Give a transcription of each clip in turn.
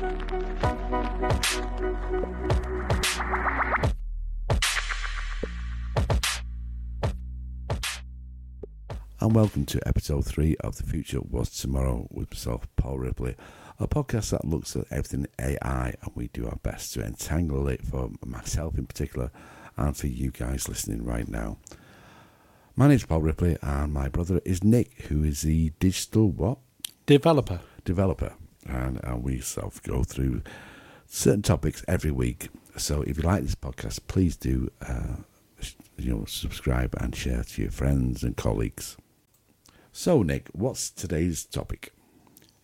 and welcome to episode three of The Future Was Tomorrow with myself, Paul Ripley, a podcast that looks at everything AI and we do our best to entangle it for myself in particular and for you guys listening right now. My name's Paul Ripley and my brother is Nick, who is the digital what? Developer. Developer. And, and we sort of go through certain topics every week. So if you like this podcast, please do uh, you know subscribe and share to your friends and colleagues. So, Nick, what's today's topic?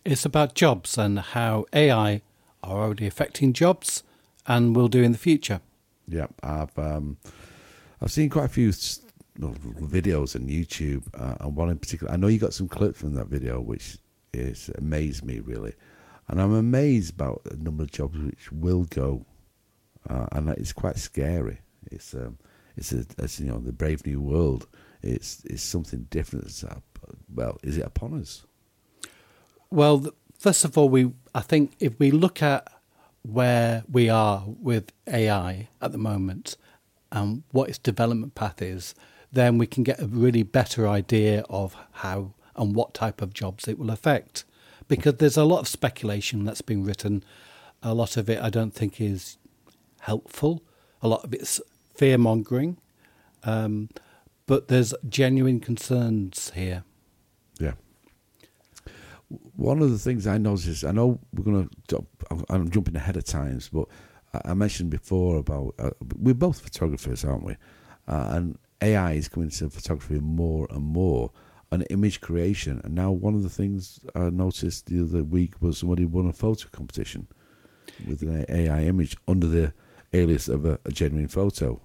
It's about jobs and how AI are already affecting jobs and will do in the future. Yeah, I've um, I've seen quite a few videos on YouTube, uh, and one in particular. I know you got some clips from that video, which is amazed me really, and I'm amazed about the number of jobs which will go, uh, and it's quite scary. It's um, it's a, it's you know the brave new world. It's it's something different well, is it upon us? Well, first of all, we I think if we look at where we are with AI at the moment and what its development path is, then we can get a really better idea of how and what type of jobs it will affect. Because there's a lot of speculation that's been written. A lot of it I don't think is helpful. A lot of it's fear mongering. Um, but there's genuine concerns here. Yeah. One of the things I noticed, I know we're going to, I'm jumping ahead of times, but I mentioned before about, uh, we're both photographers, aren't we? Uh, and AI is coming into photography more and more, and image creation. And now, one of the things I noticed the other week was somebody won a photo competition with an AI image under the alias of a, a genuine photo.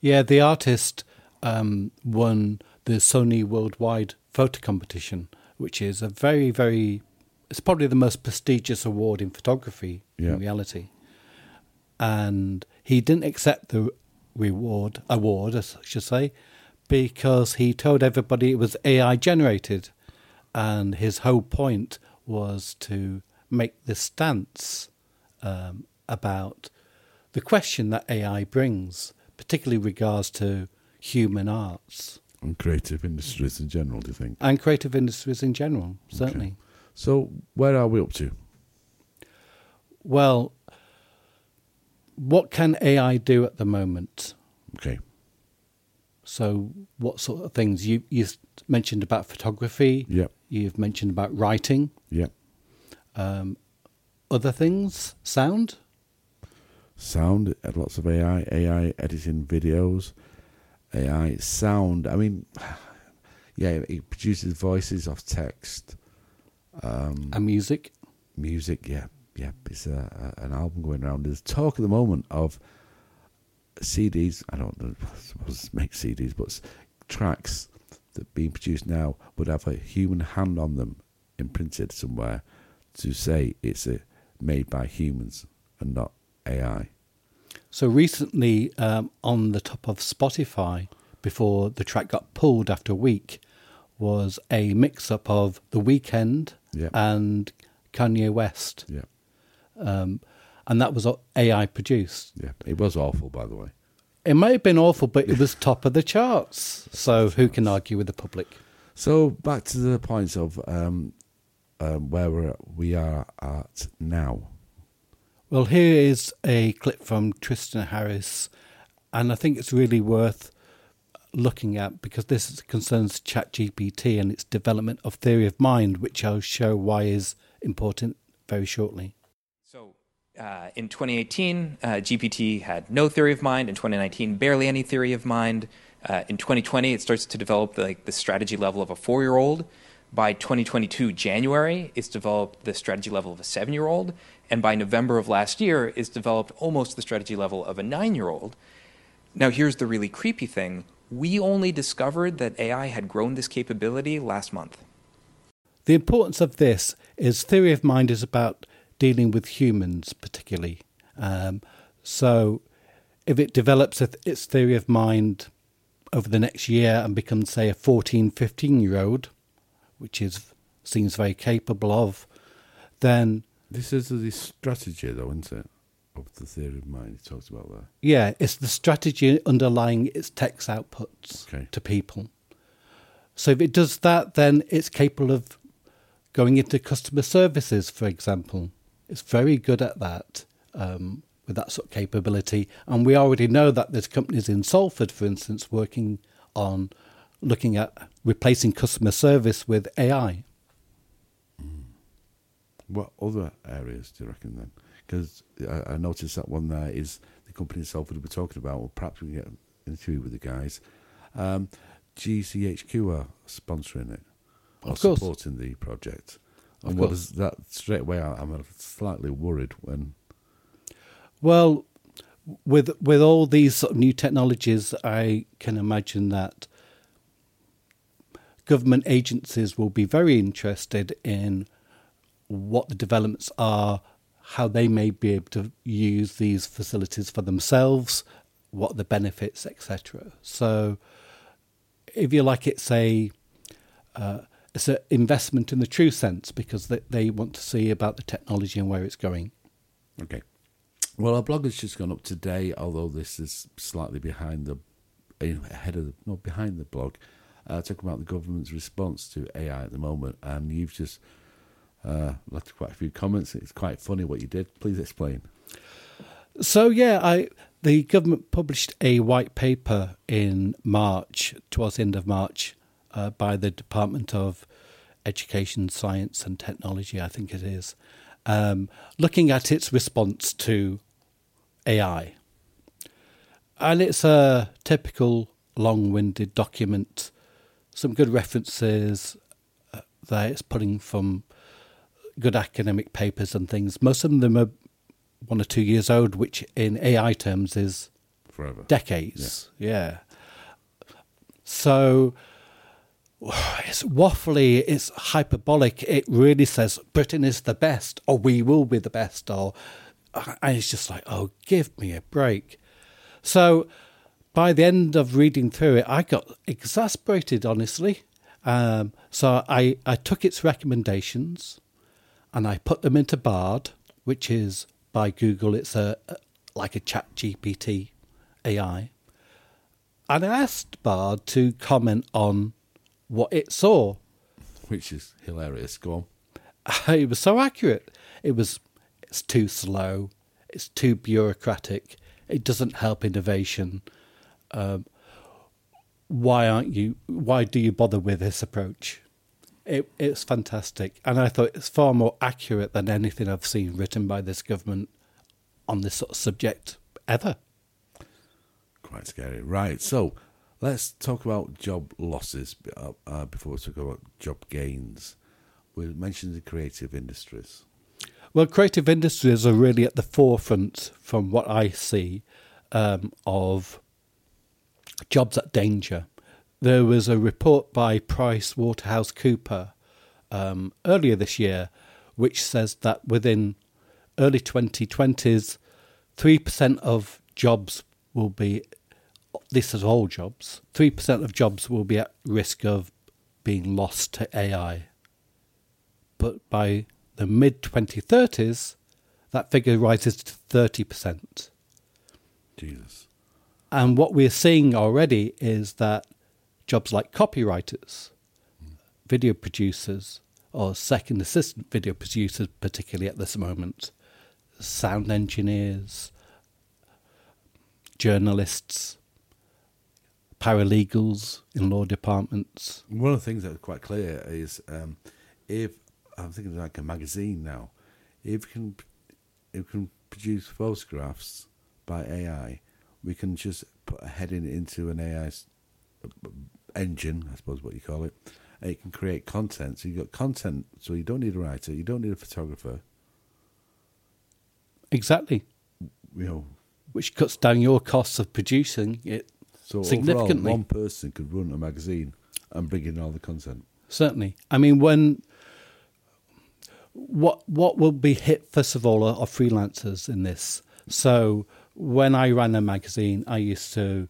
Yeah, the artist um, won the Sony Worldwide Photo Competition, which is a very, very, it's probably the most prestigious award in photography yeah. in reality. And he didn't accept the reward, award, I should say, because he told everybody it was AI generated. And his whole point was to make the stance um, about the question that AI brings, particularly regards to human arts. And creative industries in general, do you think? And creative industries in general, certainly. Okay. So, where are we up to? Well, what can AI do at the moment? Okay. So, what sort of things you you mentioned about photography? Yeah. You've mentioned about writing. Yeah. Um, other things, sound. Sound, lots of AI, AI editing videos. AI sound. I mean, yeah, it produces voices off text. Um, and music. Music, yeah, yeah. It's a, a, an album going around. There's talk at the moment of CDs. I don't know, suppose make CDs, but tracks that being produced now would have a human hand on them, imprinted somewhere, to say it's a, made by humans and not AI. So recently, um, on the top of Spotify, before the track got pulled after a week, was a mix up of The Weeknd yeah. and Kanye West. Yeah. Um, and that was AI produced. Yeah, it was awful, by the way. It may have been awful, but it was top of the charts. So who can argue with the public? So back to the points of um, um, where we're, we are at now. Well, here is a clip from Tristan Harris, and I think it's really worth looking at because this concerns ChatGPT and its development of theory of mind, which I'll show why is important very shortly. Uh, in 2018, uh, GPT had no theory of mind. In 2019, barely any theory of mind. Uh, in 2020, it starts to develop the, like the strategy level of a four-year-old. By 2022 January, it's developed the strategy level of a seven-year-old, and by November of last year, it's developed almost the strategy level of a nine year old. Now, here's the really creepy thing we only discovered that AI had grown this capability last month. The importance of this is theory of mind is about dealing with humans, particularly. Um, so, if it develops its theory of mind over the next year and becomes, say, a 14, 15 year old, which is seems very capable of, then This is the strategy, though, isn't it? Of the theory of mind he talks about there. Yeah, it's the strategy underlying its text outputs Okay. to people. So if it does that, then it's capable of going into customer services, for example. It's very good at that um, with that sort of capability. And we already know that there's companies in Salford, for instance, working on looking at replacing customer service with AI. What other areas do you reckon then? Because I, I noticed that one there is the company itself that we're talking about. Well, perhaps we can get an interview with the guys. Um, GCHQ are sponsoring it, or Of course. supporting the project. Of And what course. does that straight away? I- I'm slightly worried when Well, with with all these sort of new technologies, I can imagine that government agencies will be very interested in what the developments are, how they may be able to use these facilities for themselves, what the benefits, etc. So, if you like, it's a uh, it's an investment in the true sense because they, they want to see about the technology and where it's going. Okay. Well, our blog has just gone up today, although this is slightly behind the ahead of the no behind the blog. Uh, talking about the government's response to AI at the moment, and you've just uh, left quite a few comments. It's quite funny what you did. Please explain. So yeah, I the government published a white paper in March, towards the end of March, uh, by the Department of Education, Science and Technology, I think it is, um, looking at its response to AI, and it's a typical long-winded document, some good references uh, that it's putting from good academic papers and things. Most of them are one or two years old, which in AI terms is Forever. decades. Yeah. So it's waffly, it's hyperbolic. It really says Britain is the best, or we will be the best, or and it's just like, oh, give me a break. So by the end of reading through it, I got exasperated, honestly. Um, so I, I took its recommendations and I put them into Bard, which is by Google. It's a like a Chat GPT AI, and I asked Bard to comment on what it saw. Which is hilarious. Go on. It was so accurate. It was it's too slow. It's too bureaucratic. It doesn't help innovation. Um, why aren't you? Why do you bother with this approach? It, it's fantastic, and I thought it's far more accurate than anything I've seen written by this government on this sort of subject ever. Quite scary. Right. So let's talk about job losses uh, uh, before we talk about job gains. We mentioned the creative industries. Well, creative industries are really at the forefront, from what I see, um, of jobs at danger. There was a report by Price Waterhouse Cooper um, earlier this year, which says that within early 2020s, 3% of jobs will be, this is all jobs, 3% of jobs will be at risk of being lost to AI. But by the mid 2030s, that figure rises to 30%. Jesus. And what we're seeing already is that jobs like copywriters, video producers, or second assistant video producers, particularly at this moment, sound engineers, journalists, paralegals in law departments. One of the things that's quite clear is um, if I'm thinking like a magazine now, if we can if we can produce photographs by AI, we can just put a heading into an AI engine, I suppose what you call it, and it can create content. So you've got content, so you don't need a writer, you don't need a photographer. Exactly. You know, Which cuts down your costs of producing it so overall, significantly. one person could run a magazine and bring in all the content. Certainly. I mean, when what what will be hit first of all are, are freelancers in this. So when I ran a magazine, I used to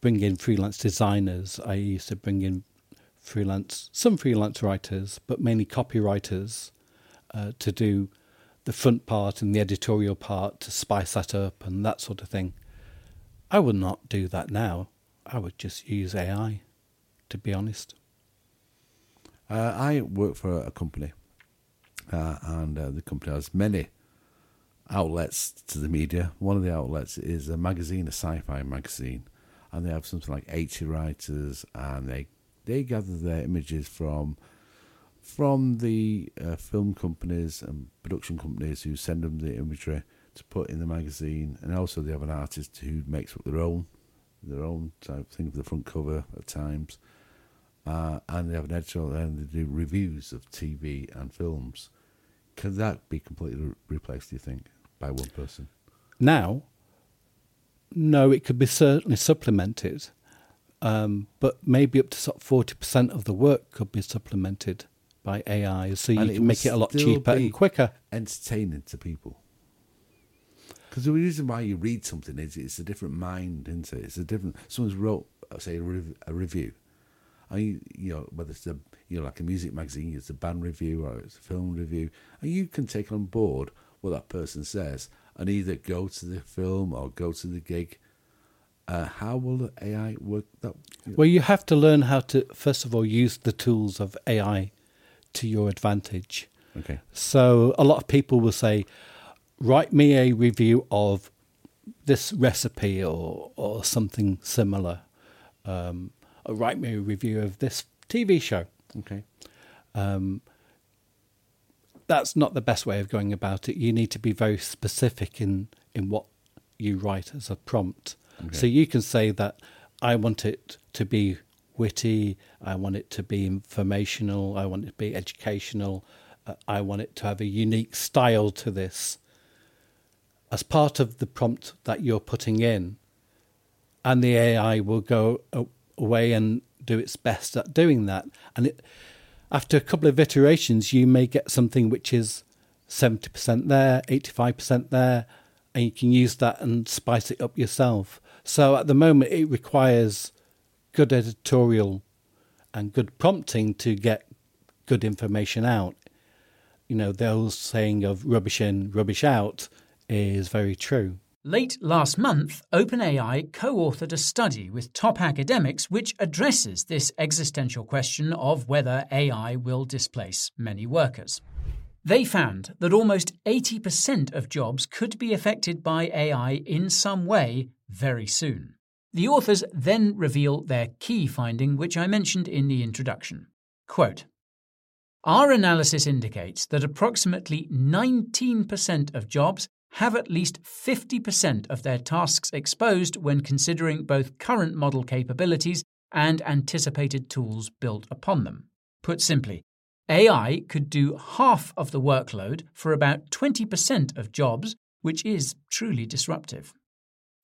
bring in freelance designers. I used to bring in freelance some freelance writers, but mainly copywriters uh, to do the front part and the editorial part to spice that up and that sort of thing. I would not do that now. I would just use AI, to be honest. Uh, I work for a company, uh, and uh, the company has many outlets to the media. One of the outlets is a magazine, a sci-fi magazine, and they have something like eighty writers, and they they gather their images from from the uh, film companies and production companies who send them the imagery to put in the magazine, and also they have an artist who makes up their own their own type thing for the front cover at times. Uh, and they have an editor and they do reviews of TV and films. Can that be completely re- replaced, do you think, by one person? Now, no, it could be certainly supplemented, um, but maybe up to sort of 40% of the work could be supplemented by AI, so you And can make it a lot cheaper and quicker. Entertaining to people. Because the reason why you read something is it's a different mind, isn't it? It's a different. Someone's wrote, say, a, rev- a review, and you, you know whether it's a you know like a music magazine, it's a band review or it's a film review, and you can take on board what that person says and either go to the film or go to the gig. Uh, how will the AI work that? Well, you have to learn how to, first of all, use the tools of AI to your advantage. Okay. So a lot of people will say, write me a review of this recipe or, or something similar. Um, or write me a review of this TV show. Okay. Um, that's not the best way of going about it. You need to be very specific in, in what you write as a prompt. Okay. So you can say that I want it to be witty, I want it to be informational, I want it to be educational, uh, I want it to have a unique style to this. As part of the prompt that you're putting in, and the AI will go away and do its best at doing that. And it, after a couple of iterations, you may get something which is 70% there, 85% there, and you can use that and spice it up yourself. So at the moment, it requires good editorial and good prompting to get good information out. You know, the old saying of rubbish in, rubbish out is very true. Late last month, OpenAI co authored a study with top academics which addresses this existential question of whether AI will displace many workers. They found that almost 80% of jobs could be affected by AI in some way very soon. The authors then reveal their key finding, which I mentioned in the introduction. Quote Our analysis indicates that approximately 19% of jobs have at least 50% of their tasks exposed when considering both current model capabilities and anticipated tools built upon them. Put simply, AI could do half of the workload for about 20% of jobs, which is truly disruptive.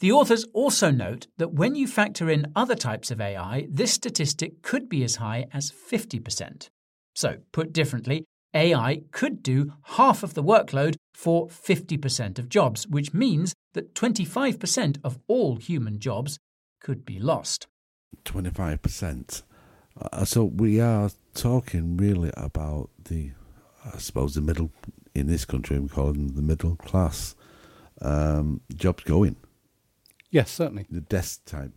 The authors also note that when you factor in other types of AI, this statistic could be as high as 50%. So, put differently, AI could do half of the workload for 50% of jobs, which means that 25% of all human jobs could be lost. 25%. Uh, so we are talking really about the, I suppose, the middle, in this country, we call them the middle class um, jobs going, Yes, certainly. the desk type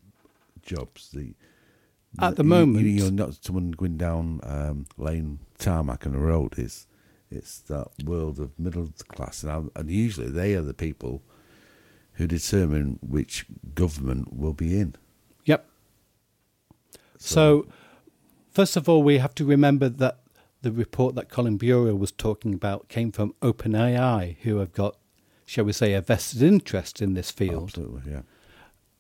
jobs. The At the you- moment- you, are not someone going down um, lane tarmac on the road. It's it's that world of middle class, and, I- and usually they are the people who determine which government will be in. Yep. So, first of all, we have to remember that the report that Colin Bureau was talking about came from OpenAI, who have got, shall we say, a vested interest in this field. Absolutely, yeah.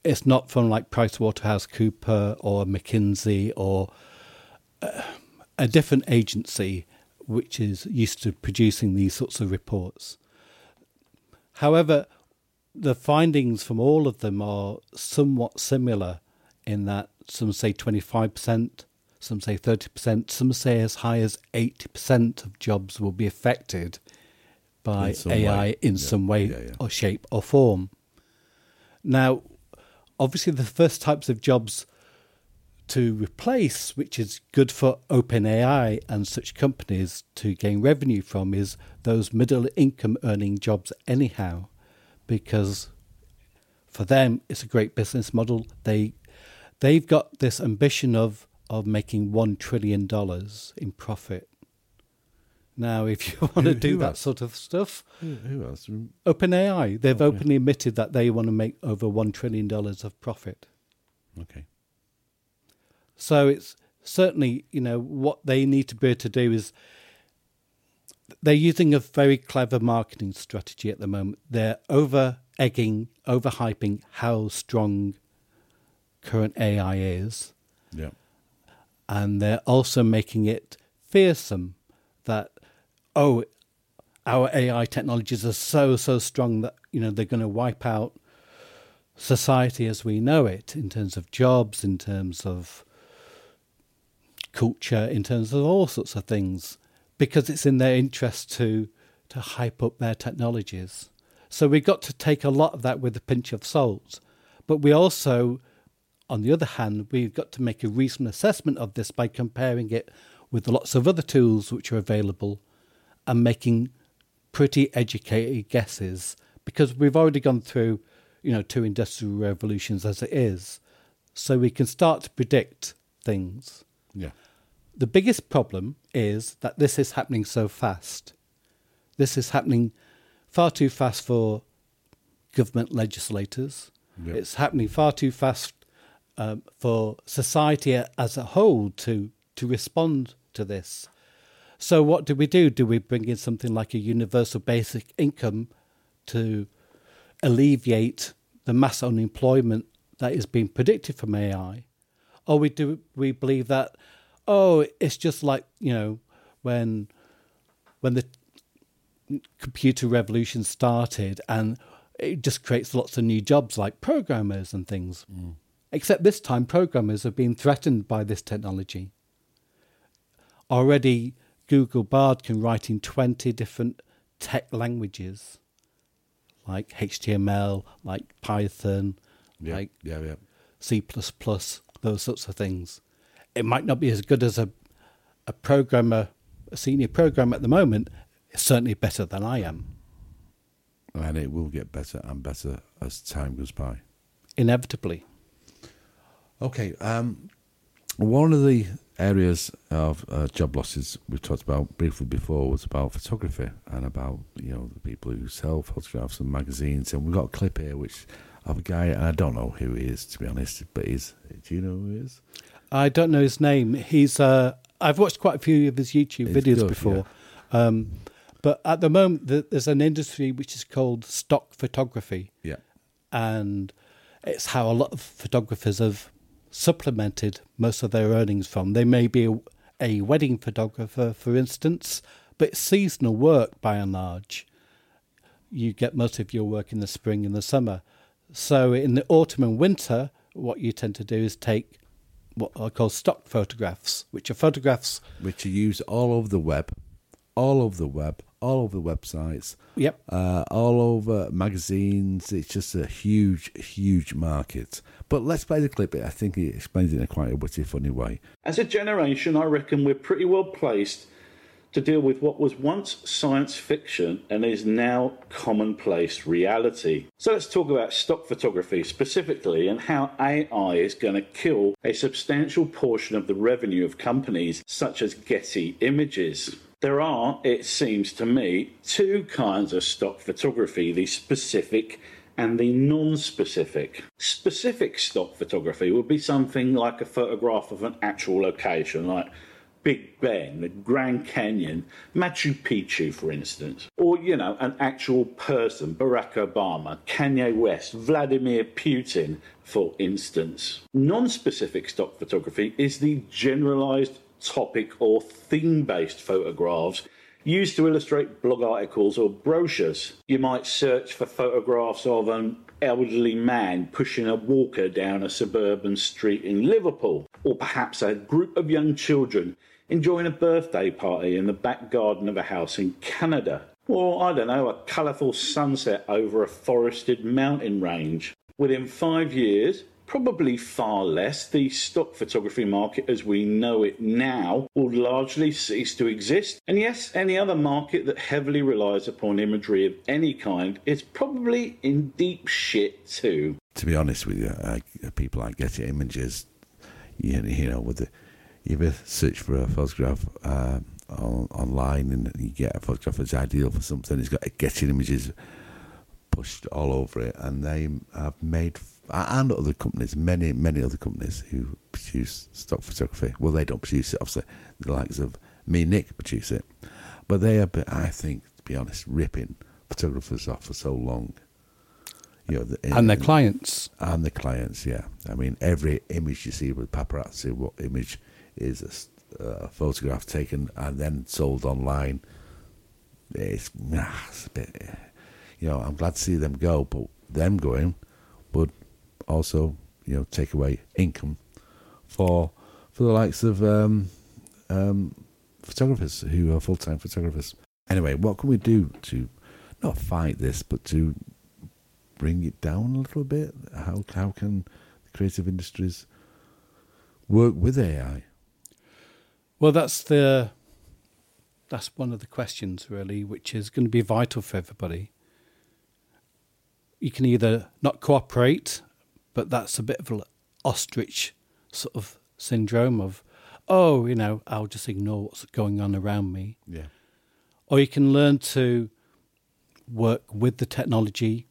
It's not from like PricewaterhouseCooper or McKinsey or uh, a different agency which is used to producing these sorts of reports. However, the findings from all of them are somewhat similar in that some say 25%, some say 30%, some say as high as 80% of jobs will be affected by In AI way. in Yeah, some way yeah, yeah. or shape or form. Now, obviously, the first types of jobs to replace, which is good for OpenAI and such companies to gain revenue from, is those middle income earning jobs, anyhow, because for them it's a great business model. They they've got this ambition of of making one trillion dollars in profit. Now, if you want to do that else? sort of stuff, who, who else? Mm. OpenAI, they've oh, okay. openly admitted that they want to make over one trillion dollars of profit. Okay. So it's certainly, you know, what they need to be able to do is they're using a very clever marketing strategy at the moment. They're over egging, over hyping how strong current AI is. Yeah. And they're also making it fearsome that, oh, our AI technologies are so, so strong that, you know, they're going to wipe out society as we know it in terms of jobs, in terms of culture, in terms of all sorts of things, because it's in their interest to to hype up their technologies. So we've got to take a lot of that with a pinch of salt. But we also, on the other hand, we've got to make a reasonable assessment of this by comparing it with lots of other tools which are available and making pretty educated guesses because we've already gone through, you know, two industrial revolutions as it is. So we can start to predict things. Yeah. The biggest problem is that this is happening so fast. This is happening far too fast for government legislators. Yep. It's happening far too fast um, for society as a whole to to respond to this. So what do we do? Do we bring in something like a universal basic income to alleviate the mass unemployment that is being predicted from AI? Or we do we believe that oh, it's just like you know when when the computer revolution started, and it just creates lots of new jobs like programmers and things. Mm. Except this time, programmers have been threatened by this technology. Already, Google Bard can write in 20 different tech languages, like HTML, like Python, yeah, like yeah, yeah. C, those sorts of things it might not be as good as a a programmer, a senior programmer at the moment. It's certainly better than I am. And it will get better and better as time goes by. Inevitably. Okay. Um, one of the areas of uh, job losses we've talked about briefly before was about photography and about you know the people who sell photographs and magazines. And we've got a clip here which of a guy, and I don't know who he is to be honest, but he's. Do you know who he is? I don't know his name. He's. Uh, I've watched quite a few of his YouTube videos good, before. Yeah. Um, but at the moment, there's an industry which is called stock photography. Yeah. And it's how a lot of photographers have supplemented most of their earnings from. They may be a, a wedding photographer, for instance, but seasonal work by and large. You get most of your work in the spring and the summer. So in the autumn and winter, what you tend to do is take what I call stock photographs, which are photographs which are used all over the web, all over the web, all over the websites. Yep. Uh, all over magazines. It's just a huge, huge market. But let's play the clip. I think he explains it in a quite a witty, funny way. As a generation, I reckon we're pretty well placed to deal with what was once science fiction and is now commonplace reality. So let's talk about stock photography specifically and how AI is going to kill a substantial portion of the revenue of companies such as Getty Images. There are, it seems to me, two kinds of stock photography the specific and the non specific. Specific stock photography would be something like a photograph of an actual location, like Big Ben, the Grand Canyon, Machu Picchu, for instance, or, you know, an actual person, Barack Obama, Kanye West, Vladimir Putin, for instance. Non specific stock photography is the generalized topic or theme based photographs used to illustrate blog articles or brochures. You might search for photographs of an elderly man pushing a walker down a suburban street in Liverpool, or perhaps a group of young children enjoying a birthday party in the back garden of a house in Canada. Or, I don't know, a colourful sunset over a forested mountain range. Within five years, probably far less. The stock photography market as we know it now will largely cease to exist. And yes, any other market that heavily relies upon imagery of any kind is probably in deep shit too. To be honest with you, uh, people like Getty Images, you, you know, with the you ever search for a photograph uh, on, online and you get a photograph that's ideal for something, it's got Getty Images pushed all over it, and they have made and other companies, many many other companies who produce stock photography. Well, they don't produce it, obviously. The likes of me, Nick, produce it, but they are, I think, to be honest, ripping photographers off for so long. You know, the, and their clients. And the clients, yeah. I mean, every image you see with paparazzi, what image is a, a uh, photograph taken and then sold online? It's, it's a bit, you know, I'm glad to see them go, but them going would also, you know, take away income for for the likes of um, um, photographers who are full time photographers. Anyway, what can we do to not fight this, but to bring it down a little bit? How how can creative industries work with AI? Well, that's the that's one of the questions really, which is going to be vital for everybody. You can either not cooperate, but that's a bit of an ostrich sort of syndrome of, oh, you know, I'll just ignore what's going on around me. Yeah. Or you can learn to work with the technology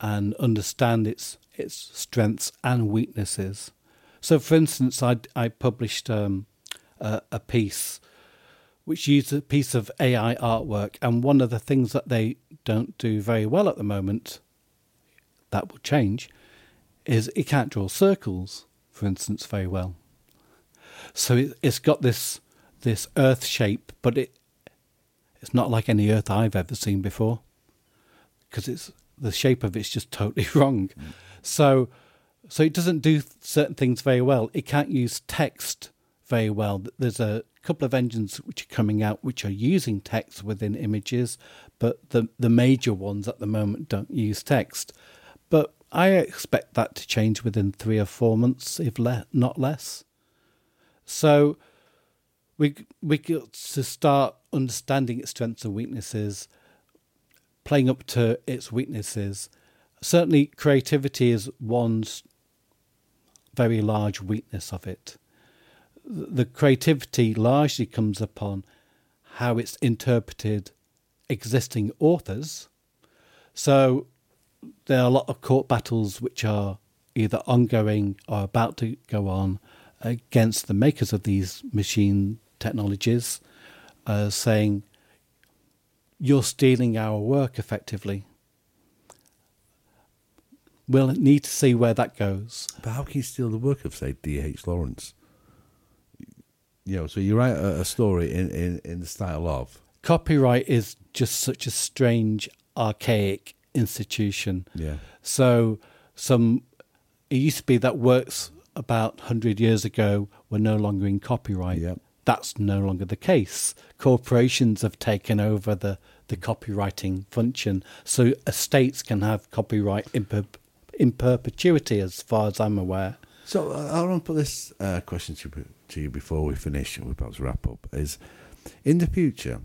and understand its its strengths and weaknesses. So, for instance, I I published um, a, a piece which used a piece of AI artwork, and one of the things that they don't do very well at the moment, that will change, is it can't draw circles, for instance, very well. So it, has got this this Earth shape, but it it's not like any Earth I've ever seen before, because it's the shape of it's just totally wrong. Mm. So so it doesn't do certain things very well. It can't use text very well. There's a couple of engines which are coming out which are using text within images, but the the major ones at the moment don't use text. I expect that to change within three or four months, if le- not less. So we we got to start understanding its strengths and weaknesses, playing up to its weaknesses. Certainly, creativity is one's very large weakness of it. The creativity largely comes upon how it's interpreted existing authors. So there are a lot of court battles which are either ongoing or about to go on against the makers of these machine technologies, uh, saying you're stealing our work effectively. We'll need to see where that goes. But how can you steal the work of, say, D.H. Lawrence? You know, so you write a, a story in, in, in the style of. Copyright is just such a strange, archaic institution. Yeah. So some it used to be that works about 100 years ago were no longer in copyright. Yep. That's no longer the case. Corporations have taken over the, the copywriting function. So estates can have copyright in, per, in perpetuity, as far as I'm aware. So uh, I want to put this uh, question to, to you before we finish and we perhaps wrap up. Is in the future,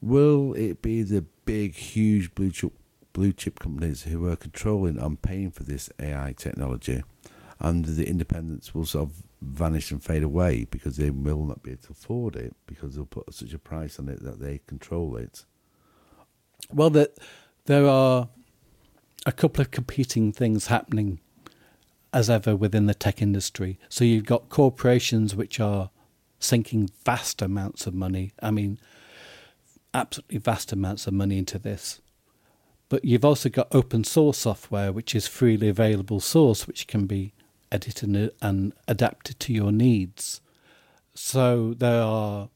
will it be the big, huge blue chip blue chip companies who are controlling and paying for this AI technology, and the independents will sort of vanish and fade away because they will not be able to afford it because they'll put such a price on it that they control it. Well, that there are a couple of competing things happening as ever within the tech industry. So you've got corporations which are sinking vast amounts of money. I mean, absolutely vast amounts of money into this. But you've also got open source software, which is freely available source, which can be edited and adapted to your needs. So there are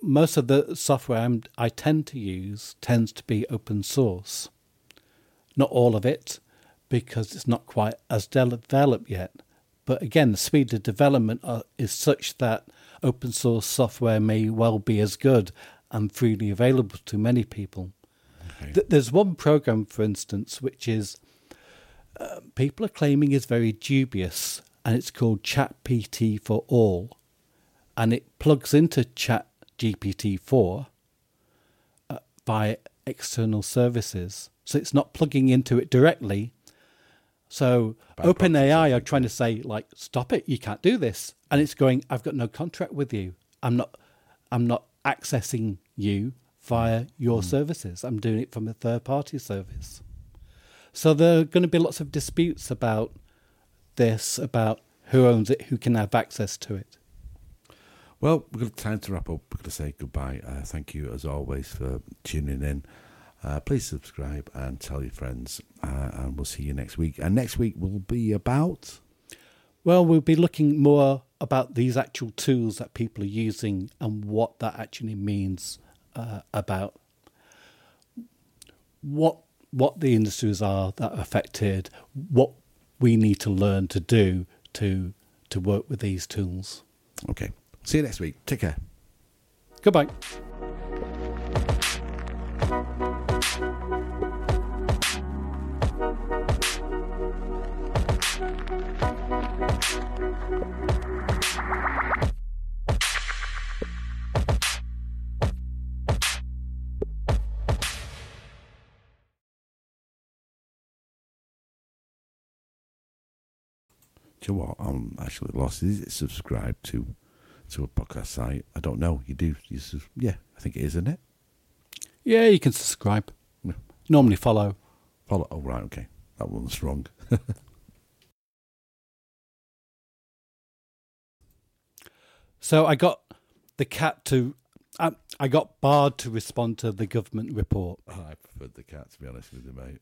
most of the software I'm, i tend to use tends to be open source. Not all of it, because it's not quite as developed yet. But again, the speed of development are, is such that open source software may well be as good and freely available to many people. Okay. There's one program, for instance, which is uh, people are claiming is very dubious, and it's called ChatGPT for All, and it plugs into ChatGPT 4 uh, via external services. So it's not plugging into it directly. So OpenAI are trying to say, like, stop it, you can't do this, and it's going, I've got no contract with you. I'm not, I'm not accessing you via your services. I'm doing it from a third party service. So there are going to be lots of disputes about this, about who owns it, who can have access to it. Well, we've got time to wrap up. We're going to say goodbye. Uh, thank you, as always, for tuning in. Uh, please subscribe and tell your friends, uh, and we'll see you next week. And next week will be about. Well, we'll be looking more about these actual tools that people are using and what that actually means uh, about what what the industries are that are affected, what we need to learn to do to to work with these tools. Okay. See you next week. Take care. Goodbye. You know what? I'm actually lost. Is it subscribed to to a podcast site? I don't know. You do? You sus- yeah, I think it is, isn't it? Yeah, you can subscribe. Yeah. Normally follow. Follow. Oh, right. Okay. That one's wrong. So I got the cat to. I, I got Bard to respond to the government report. I preferred the cat, to be honest with you, mate.